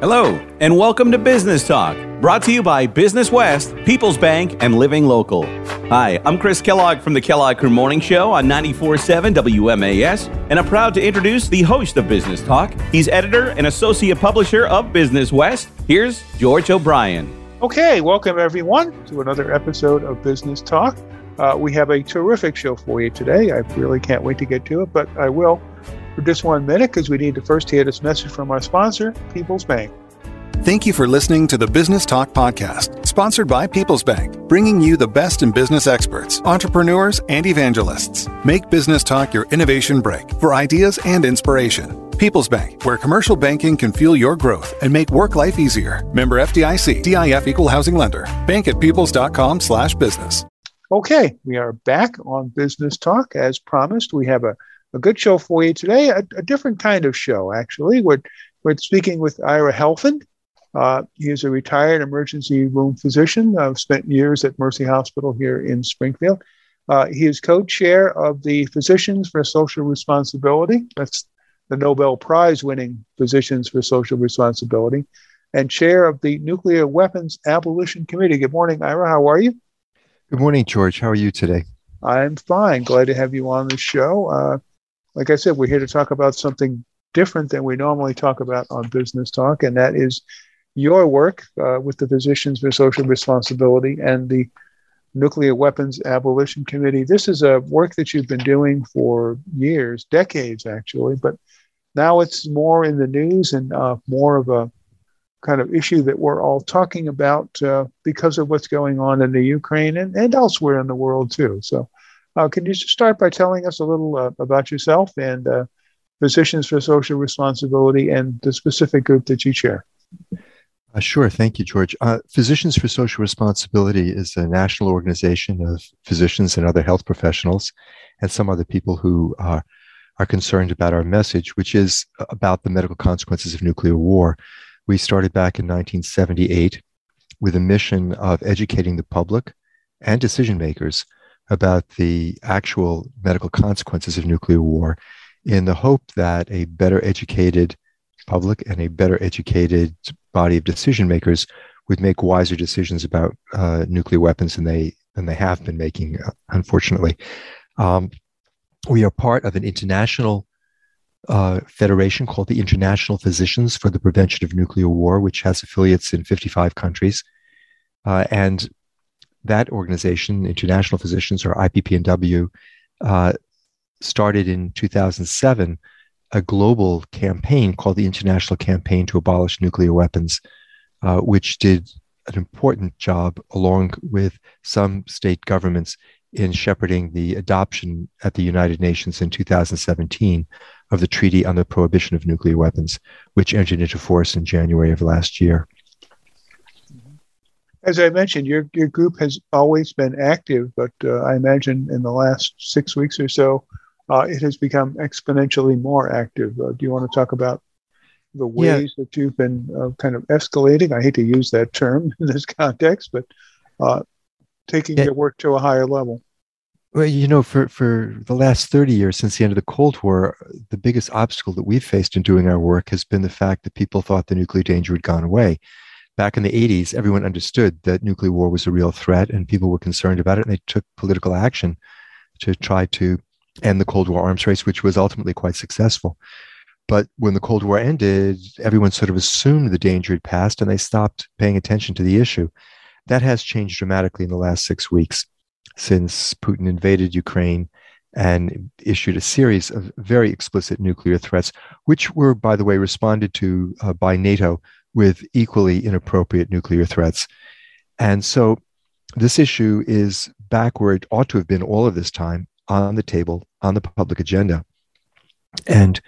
Hello, and welcome to Business Talk, brought to you by Business West, People's Bank, and Living Local. Hi, I'm Chris Kellogg from the Kellogg Crew Morning Show on 94.7 WMAS, and I'm proud to introduce the host of Business Talk. He's editor and associate publisher of Business West. Here's George O'Brien. Okay, welcome everyone to another episode of Business Talk. Uh, we have a terrific show for you today. I really can't wait to get to it, but I will for just one minute because we need to first hear this message from our sponsor, People's Bank. Thank you for listening to the Business Talk Podcast, sponsored by People's Bank, bringing you the best in business experts, entrepreneurs, and evangelists. Make Business Talk your innovation break for ideas and inspiration. People's Bank, where commercial banking can fuel your growth and make work life easier. Member FDIC, DIF equal housing lender. Bank at peoples.com slash business. Okay, we are back on Business Talk. As promised, we have a a good show for you today. A, a different kind of show, actually. We're, we're speaking with Ira Helfand. Uh, he is a retired emergency room physician. I've spent years at Mercy Hospital here in Springfield. Uh, he is co-chair of the Physicians for Social Responsibility. That's the Nobel Prize winning Physicians for Social Responsibility, and chair of the Nuclear Weapons Abolition Committee. Good morning, Ira. How are you? Good morning, George. How are you today? I'm fine. Glad to have you on the show. Uh, like I said, we're here to talk about something different than we normally talk about on Business Talk, and that is your work uh, with the Physicians for Social Responsibility and the Nuclear Weapons Abolition Committee. This is a work that you've been doing for years, decades actually, but now it's more in the news and uh, more of a kind of issue that we're all talking about uh, because of what's going on in the Ukraine and, and elsewhere in the world too. So uh, can you just start by telling us a little uh, about yourself and uh, Physicians for Social Responsibility and the specific group that you chair? Uh, sure. Thank you, George. Uh, physicians for Social Responsibility is a national organization of physicians and other health professionals and some other people who are, are concerned about our message, which is about the medical consequences of nuclear war. We started back in 1978 with a mission of educating the public and decision makers about the actual medical consequences of nuclear war in the hope that a better educated public and a better educated body of decision makers would make wiser decisions about uh, nuclear weapons than they than they have been making, uh, unfortunately. Um, we are part of an international uh, federation called the International Physicians for the Prevention of Nuclear War, which has affiliates in 55 countries. Uh, and that organization, International Physicians or IPPNW, uh, started in 2007 a global campaign called the International Campaign to Abolish Nuclear Weapons, uh, which did an important job along with some state governments in shepherding the adoption at the United Nations in 2017 of the Treaty on the Prohibition of Nuclear Weapons, which entered into force in January of last year as I mentioned, your your group has always been active, but uh, I imagine in the last six weeks or so, uh, it has become exponentially more active. Uh, do you want to talk about the ways yeah. that you've been uh, kind of escalating? I hate to use that term in this context, but uh, taking yeah. your work to a higher level. Well, you know, for, for the last 30 years since the end of the Cold War, the biggest obstacle that we've faced in doing our work has been the fact that people thought the nuclear danger had gone away back in the 80s, everyone understood that nuclear war was a real threat and people were concerned about it. And they took political action to try to end the Cold War arms race, which was ultimately quite successful. But when the Cold War ended, everyone sort of assumed the danger had passed and they stopped paying attention to the issue. That has changed dramatically in the last six weeks since Putin invaded Ukraine and issued a series of very explicit nuclear threats, which were, by the way, responded to uh, by NATO with equally inappropriate nuclear threats. And so this issue is back where it ought to have been all of this time on the table, on the public agenda. And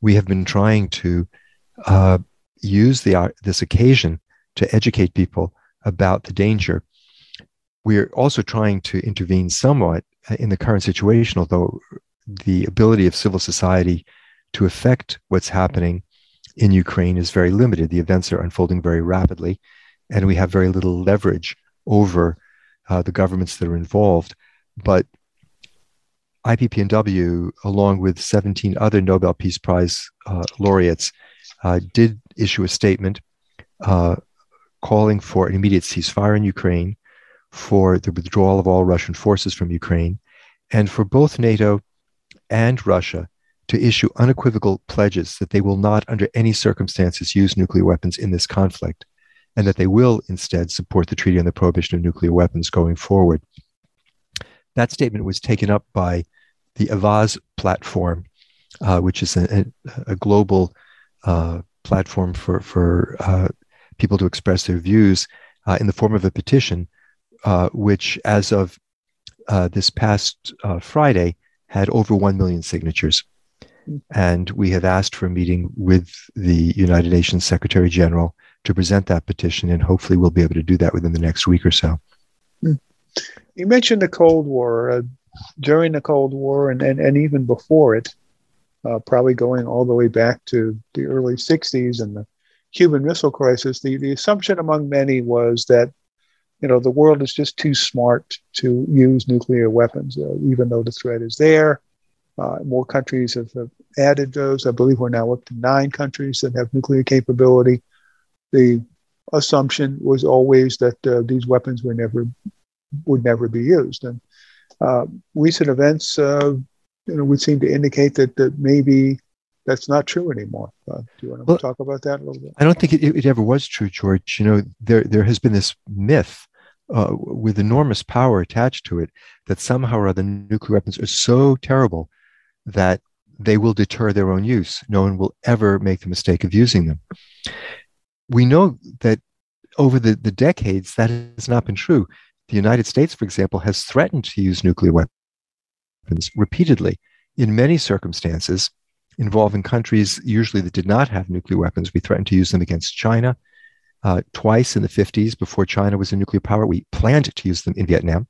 we have been trying to uh, use the, uh, this occasion to educate people about the danger. We're also trying to intervene somewhat in the current situation, although the ability of civil society to affect what's happening in Ukraine is very limited. The events are unfolding very rapidly, and we have very little leverage over uh, the governments that are involved. But IPPNW, along with 17 other Nobel Peace Prize uh, laureates, uh, did issue a statement uh, calling for an immediate ceasefire in Ukraine, for the withdrawal of all Russian forces from Ukraine, and for both NATO and Russia to issue unequivocal pledges that they will not, under any circumstances, use nuclear weapons in this conflict, and that they will instead support the Treaty on the Prohibition of Nuclear Weapons going forward. That statement was taken up by the Avaaz platform, uh, which is a, a global uh, platform for, for uh, people to express their views uh, in the form of a petition, uh, which, as of uh, this past Friday, had over 1 million signatures. And we have asked for a meeting with the United Nations Secretary General to present that petition, and hopefully we'll be able to do that within the next week or so. Hmm. You mentioned the Cold War. Uh, during the Cold War and, and, and even before it, uh, probably going all the way back to the early 60s and the Cuban Missile Crisis, the, the assumption among many was that you know the world is just too smart to use nuclear weapons, uh, even though the threat is there. Uh, more countries have, have, added those. I believe we're now up to nine countries that have nuclear capability. The assumption was always that uh, these weapons were never would never be used, and uh, recent events, uh, you know, would seem to indicate that that maybe that's not true anymore. Uh, do you want to well, talk about that a little bit? I don't think it, it, ever was true, George. You know, there there has been this myth uh, with enormous power attached to it that somehow or other nuclear weapons are so terrible that they will deter their own use. No one will ever make the mistake of using them. We know that over the, the decades, that has not been true. The United States, for example, has threatened to use nuclear weapons repeatedly in many circumstances involving countries usually that did not have nuclear weapons. We threatened to use them against China uh, twice in the 50s before China was a nuclear power. We planned to use them in Vietnam.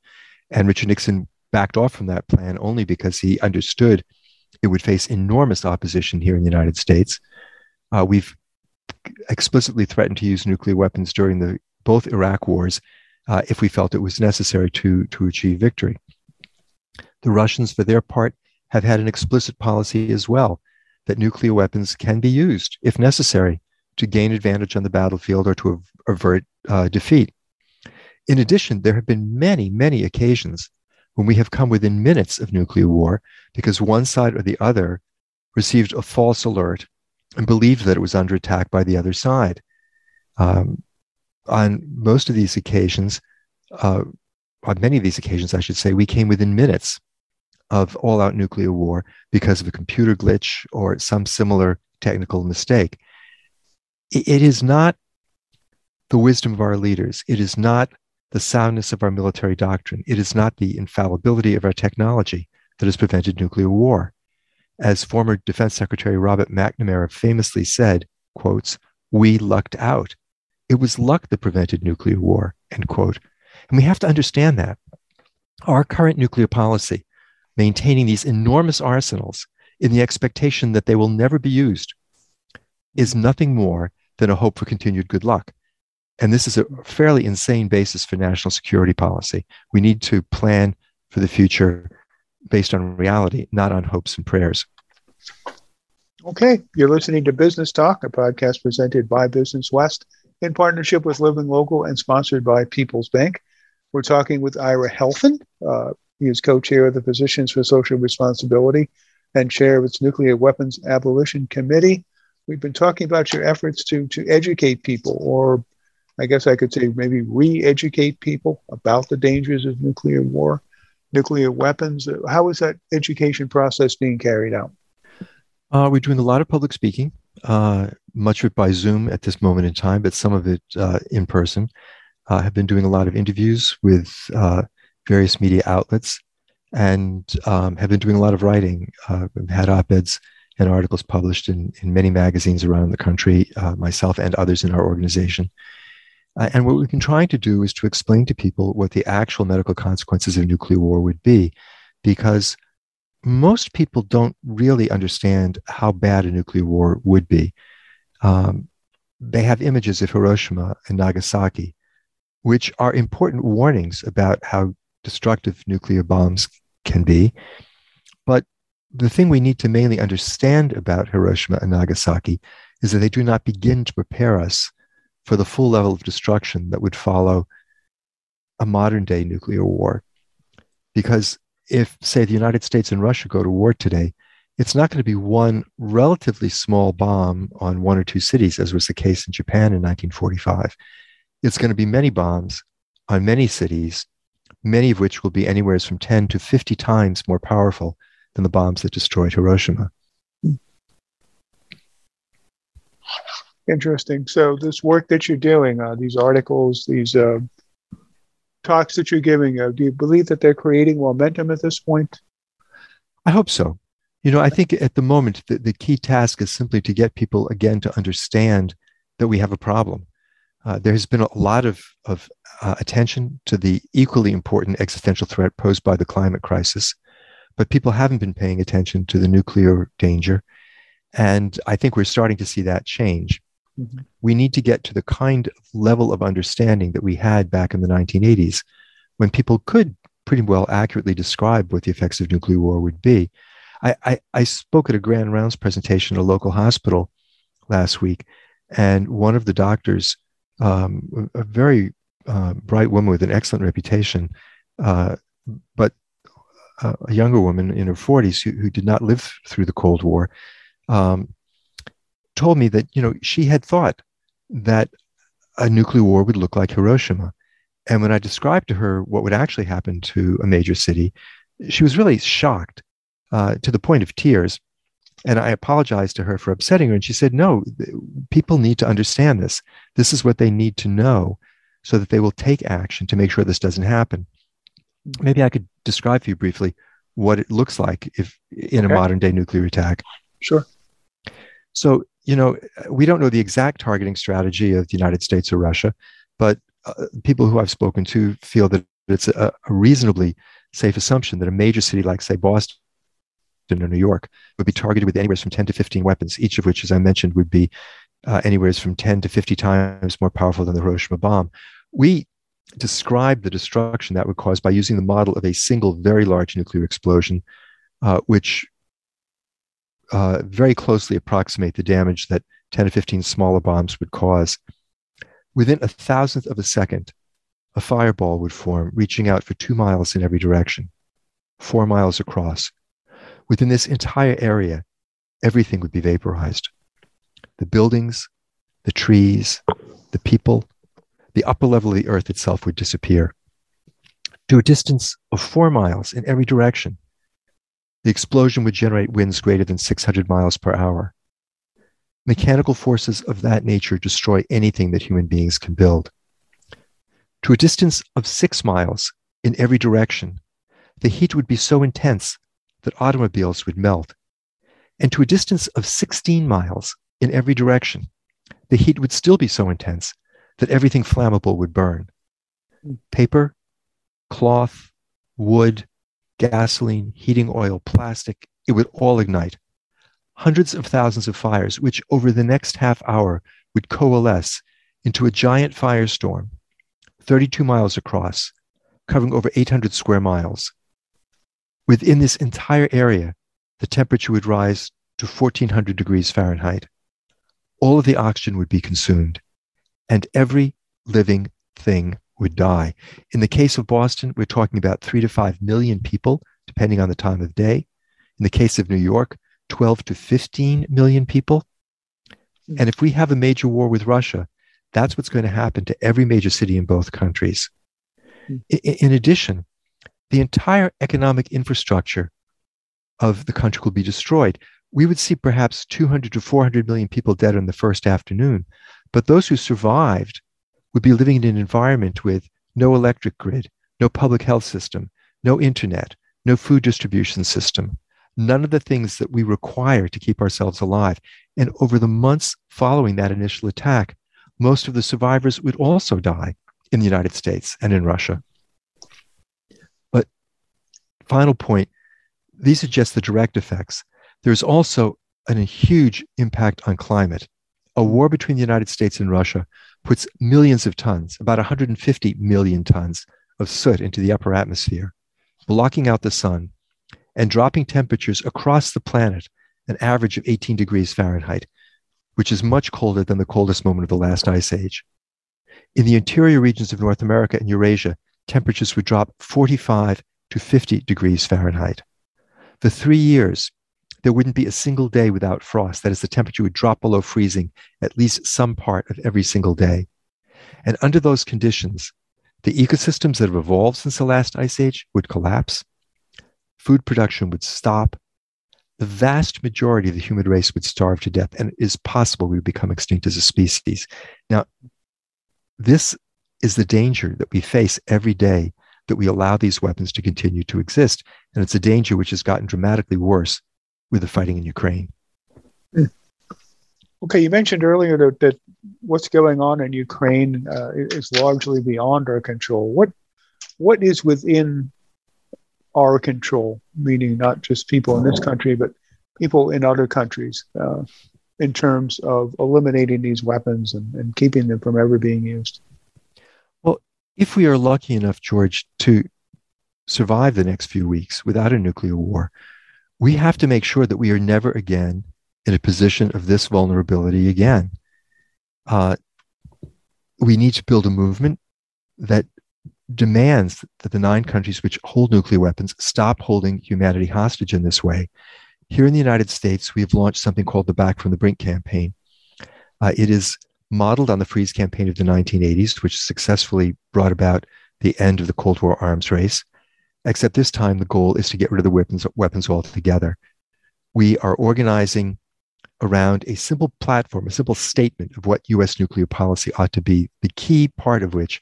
And Richard Nixon backed off from that plan only because he understood it would face enormous opposition here in the United States. Uh, we've explicitly threatened to use nuclear weapons during the both Iraq wars uh, if we felt it was necessary to, to achieve victory. The Russians, for their part, have had an explicit policy as well that nuclear weapons can be used, if necessary, to gain advantage on the battlefield or to avert uh, defeat. In addition, there have been many, many occasions when we have come within minutes of nuclear war because one side or the other received a false alert and believed that it was under attack by the other side. Um, on most of these occasions, uh, on many of these occasions, I should say, we came within minutes of all out nuclear war because of a computer glitch or some similar technical mistake. It is not the wisdom of our leaders. It is not the soundness of our military doctrine. It is not the infallibility of our technology that has prevented nuclear war. As former Defense Secretary Robert McNamara famously said, quotes, we lucked out. It was luck that prevented nuclear war, end quote. And we have to understand that. Our current nuclear policy, maintaining these enormous arsenals in the expectation that they will never be used, is nothing more than a hope for continued good luck. And this is a fairly insane basis for national security policy. We need to plan for the future based on reality, not on hopes and prayers. Okay, you're listening to Business Talk, a podcast presented by Business West in partnership with Living Local and sponsored by People's Bank. We're talking with Ira Helfand. Uh, he is co chair of the Physicians for Social Responsibility and chair of its Nuclear Weapons Abolition Committee. We've been talking about your efforts to, to educate people or I guess I could say maybe re educate people about the dangers of nuclear war, nuclear weapons. How is that education process being carried out? Uh, we're doing a lot of public speaking, uh, much of it by Zoom at this moment in time, but some of it uh, in person. I have been doing a lot of interviews with uh, various media outlets and um, have been doing a lot of writing. Uh, I've had op eds and articles published in, in many magazines around the country, uh, myself and others in our organization. Uh, and what we've been trying to do is to explain to people what the actual medical consequences of nuclear war would be, because most people don't really understand how bad a nuclear war would be. Um, they have images of Hiroshima and Nagasaki, which are important warnings about how destructive nuclear bombs can be. But the thing we need to mainly understand about Hiroshima and Nagasaki is that they do not begin to prepare us for the full level of destruction that would follow a modern day nuclear war. Because if, say, the United States and Russia go to war today, it's not going to be one relatively small bomb on one or two cities, as was the case in Japan in 1945. It's going to be many bombs on many cities, many of which will be anywhere from 10 to 50 times more powerful than the bombs that destroyed Hiroshima. Interesting. So, this work that you're doing, uh, these articles, these uh, talks that you're giving, uh, do you believe that they're creating momentum at this point? I hope so. You know, I think at the moment, the, the key task is simply to get people again to understand that we have a problem. Uh, there has been a lot of, of uh, attention to the equally important existential threat posed by the climate crisis, but people haven't been paying attention to the nuclear danger. And I think we're starting to see that change. Mm-hmm. We need to get to the kind of level of understanding that we had back in the 1980s when people could pretty well accurately describe what the effects of nuclear war would be. I, I, I spoke at a grand rounds presentation at a local hospital last week, and one of the doctors, um, a very uh, bright woman with an excellent reputation, uh, but uh, a younger woman in her 40s who, who, did not live through the Cold War, um, told me that you know she had thought that a nuclear war would look like Hiroshima, and when I described to her what would actually happen to a major city, she was really shocked uh, to the point of tears. And I apologized to her for upsetting her. And she said, No, people need to understand this. This is what they need to know so that they will take action to make sure this doesn't happen. Maybe I could describe for you briefly what it looks like if in okay. a modern day nuclear attack. Sure. So, you know, we don't know the exact targeting strategy of the United States or Russia, but uh, people who I've spoken to feel that it's a, a reasonably safe assumption that a major city like, say, Boston or New York would be targeted with anywhere from 10 to 15 weapons, each of which, as I mentioned, would be uh, anywhere from 10 to 50 times more powerful than the Hiroshima bomb. We describe the destruction that would cause by using the model of a single very large nuclear explosion, uh, which uh, very closely approximate the damage that 10 to 15 smaller bombs would cause. Within a thousandth of a second, a fireball would form, reaching out for two miles in every direction, four miles across. Within this entire area, everything would be vaporized the buildings, the trees, the people, the upper level of the earth itself would disappear. To a distance of four miles in every direction, the explosion would generate winds greater than 600 miles per hour. Mechanical forces of that nature destroy anything that human beings can build. To a distance of six miles in every direction, the heat would be so intense that automobiles would melt. And to a distance of 16 miles in every direction, the heat would still be so intense that everything flammable would burn. Paper, cloth, wood, gasoline, heating oil, plastic, it would all ignite. Hundreds of thousands of fires, which over the next half hour would coalesce into a giant firestorm, 32 miles across, covering over 800 square miles. Within this entire area, the temperature would rise to 1400 degrees Fahrenheit. All of the oxygen would be consumed, and every living thing would die. In the case of Boston, we're talking about three to five million people, depending on the time of day. In the case of New York, 12 to 15 million people. And if we have a major war with Russia, that's what's going to happen to every major city in both countries. Hmm. In addition, the entire economic infrastructure of the country will be destroyed. We would see perhaps 200 to 400 million people dead in the first afternoon, but those who survived would be living in an environment with no electric grid, no public health system, no internet, no food distribution system, none of the things that we require to keep ourselves alive. And over the months following that initial attack, most of the survivors would also die in the United States and in Russia. But final point, these are just the direct effects. There's also an, a huge impact on climate. A war between the United States and Russia puts millions of tons, about 150 million tons of soot into the upper atmosphere, blocking out the sun and dropping temperatures across the planet an average of 18 degrees Fahrenheit, which is much colder than the coldest moment of the last ice age. In the interior regions of North America and Eurasia, temperatures would drop 45 to 50 degrees Fahrenheit. For three years, there wouldn't be a single day without frost. That is, the temperature would drop below freezing at least some part of every single day. And under those conditions, the ecosystems that have evolved since the last ice age would collapse, food production would stop, the vast majority of the human race would starve to death, and it is possible we would become extinct as a species. Now, this is the danger that we face every day that we allow these weapons to continue to exist. And it's a danger which has gotten dramatically worse with the fighting in Ukraine. Okay, you mentioned earlier that, that what's going on in Ukraine uh, is largely beyond our control. What what is within our control, meaning not just people in this country, but people in other countries, uh, in terms of eliminating these weapons and, and keeping them from ever being used? Well, if we are lucky enough, George, to survive the next few weeks without a nuclear war, we have to make sure that we are never again in a position of this vulnerability again. Uh, we need to build a movement that demands that the nine countries which hold nuclear weapons stop holding humanity hostage in this way. Here in the United States, we have launched something called the Back from the Brink campaign. Uh, it is modeled on the freeze campaign of the 1980s, which successfully brought about the end of the Cold War arms race except this time the goal is to get rid of the weapons, weapons altogether. We are organizing around a simple platform, a simple statement of what US nuclear policy ought to be, the key part of which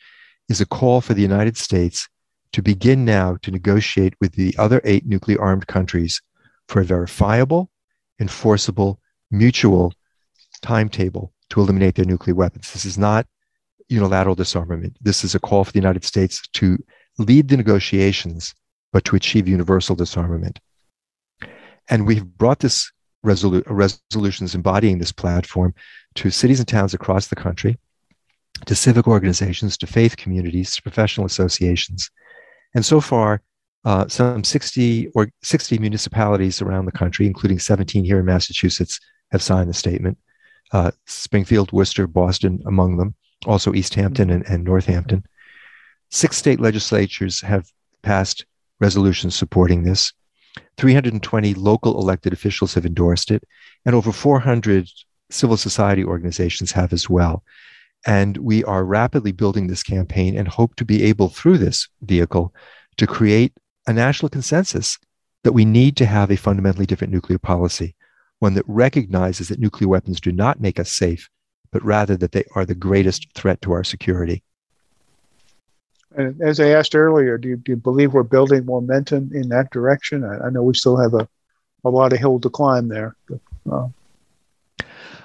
is a call for the United States to begin now to negotiate with the other eight nuclear armed countries for a verifiable, enforceable, mutual timetable to eliminate their nuclear weapons. This is not unilateral disarmament. This is a call for the United States to lead the negotiations, but to achieve universal disarmament. And we've brought this resolu- resolutions embodying this platform to cities and towns across the country, to civic organizations, to faith communities, to professional associations. And so far, uh, some 60 or 60 municipalities around the country, including 17 here in Massachusetts, have signed the statement. Uh, Springfield, Worcester, Boston, among them, also East Hampton and, and Northampton. Six state legislatures have passed resolutions supporting this. 320 local elected officials have endorsed it, and over 400 civil society organizations have as well. And we are rapidly building this campaign and hope to be able, through this vehicle, to create a national consensus that we need to have a fundamentally different nuclear policy, one that recognizes that nuclear weapons do not make us safe, but rather that they are the greatest threat to our security. And as I asked earlier, do you, do you believe we're building momentum in that direction? I, I know we still have a, a lot of hill to climb there. But, uh,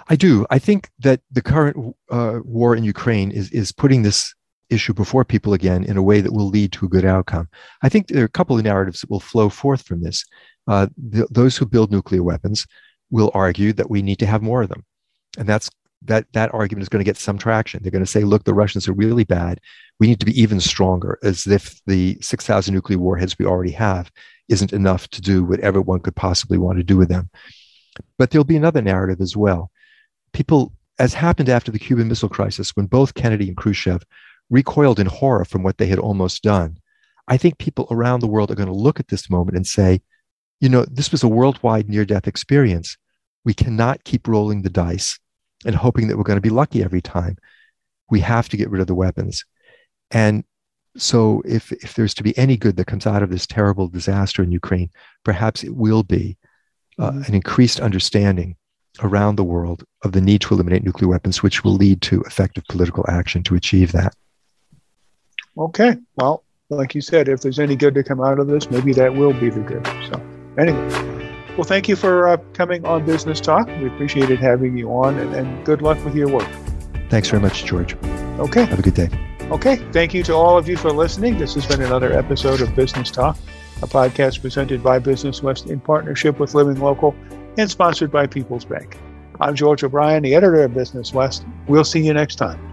I do. I think that the current uh, war in Ukraine is is putting this issue before people again in a way that will lead to a good outcome. I think there are a couple of narratives that will flow forth from this. Uh, those who build nuclear weapons will argue that we need to have more of them, and that's that that argument is going to get some traction. They're going to say, look, the Russians are really bad. We need to be even stronger, as if the 6,000 nuclear warheads we already have isn't enough to do whatever one could possibly want to do with them. But there'll be another narrative as well. People, as happened after the Cuban Missile Crisis, when both Kennedy and Khrushchev recoiled in horror from what they had almost done, I think people around the world are going to look at this moment and say, you know, this was a worldwide near death experience. We cannot keep rolling the dice and hoping that we're going to be lucky every time. We have to get rid of the weapons. And so if, if there's to be any good that comes out of this terrible disaster in Ukraine, perhaps it will be uh, mm-hmm. an increased understanding around the world of the need to eliminate nuclear weapons, which will lead to effective political action to achieve that. Okay. Well, like you said, if there's any good to come out of this, maybe that will be the good. So, anyway. Well, thank you for uh, coming on Business Talk. We appreciated having you on, and, and good luck with your work. Thanks very much, George. Okay. Have a good day. Okay. Thank you to all of you for listening. This has been another episode of Business Talk, a podcast presented by Business West in partnership with Living Local and sponsored by People's Bank. I'm George O'Brien, the editor of Business West. We'll see you next time.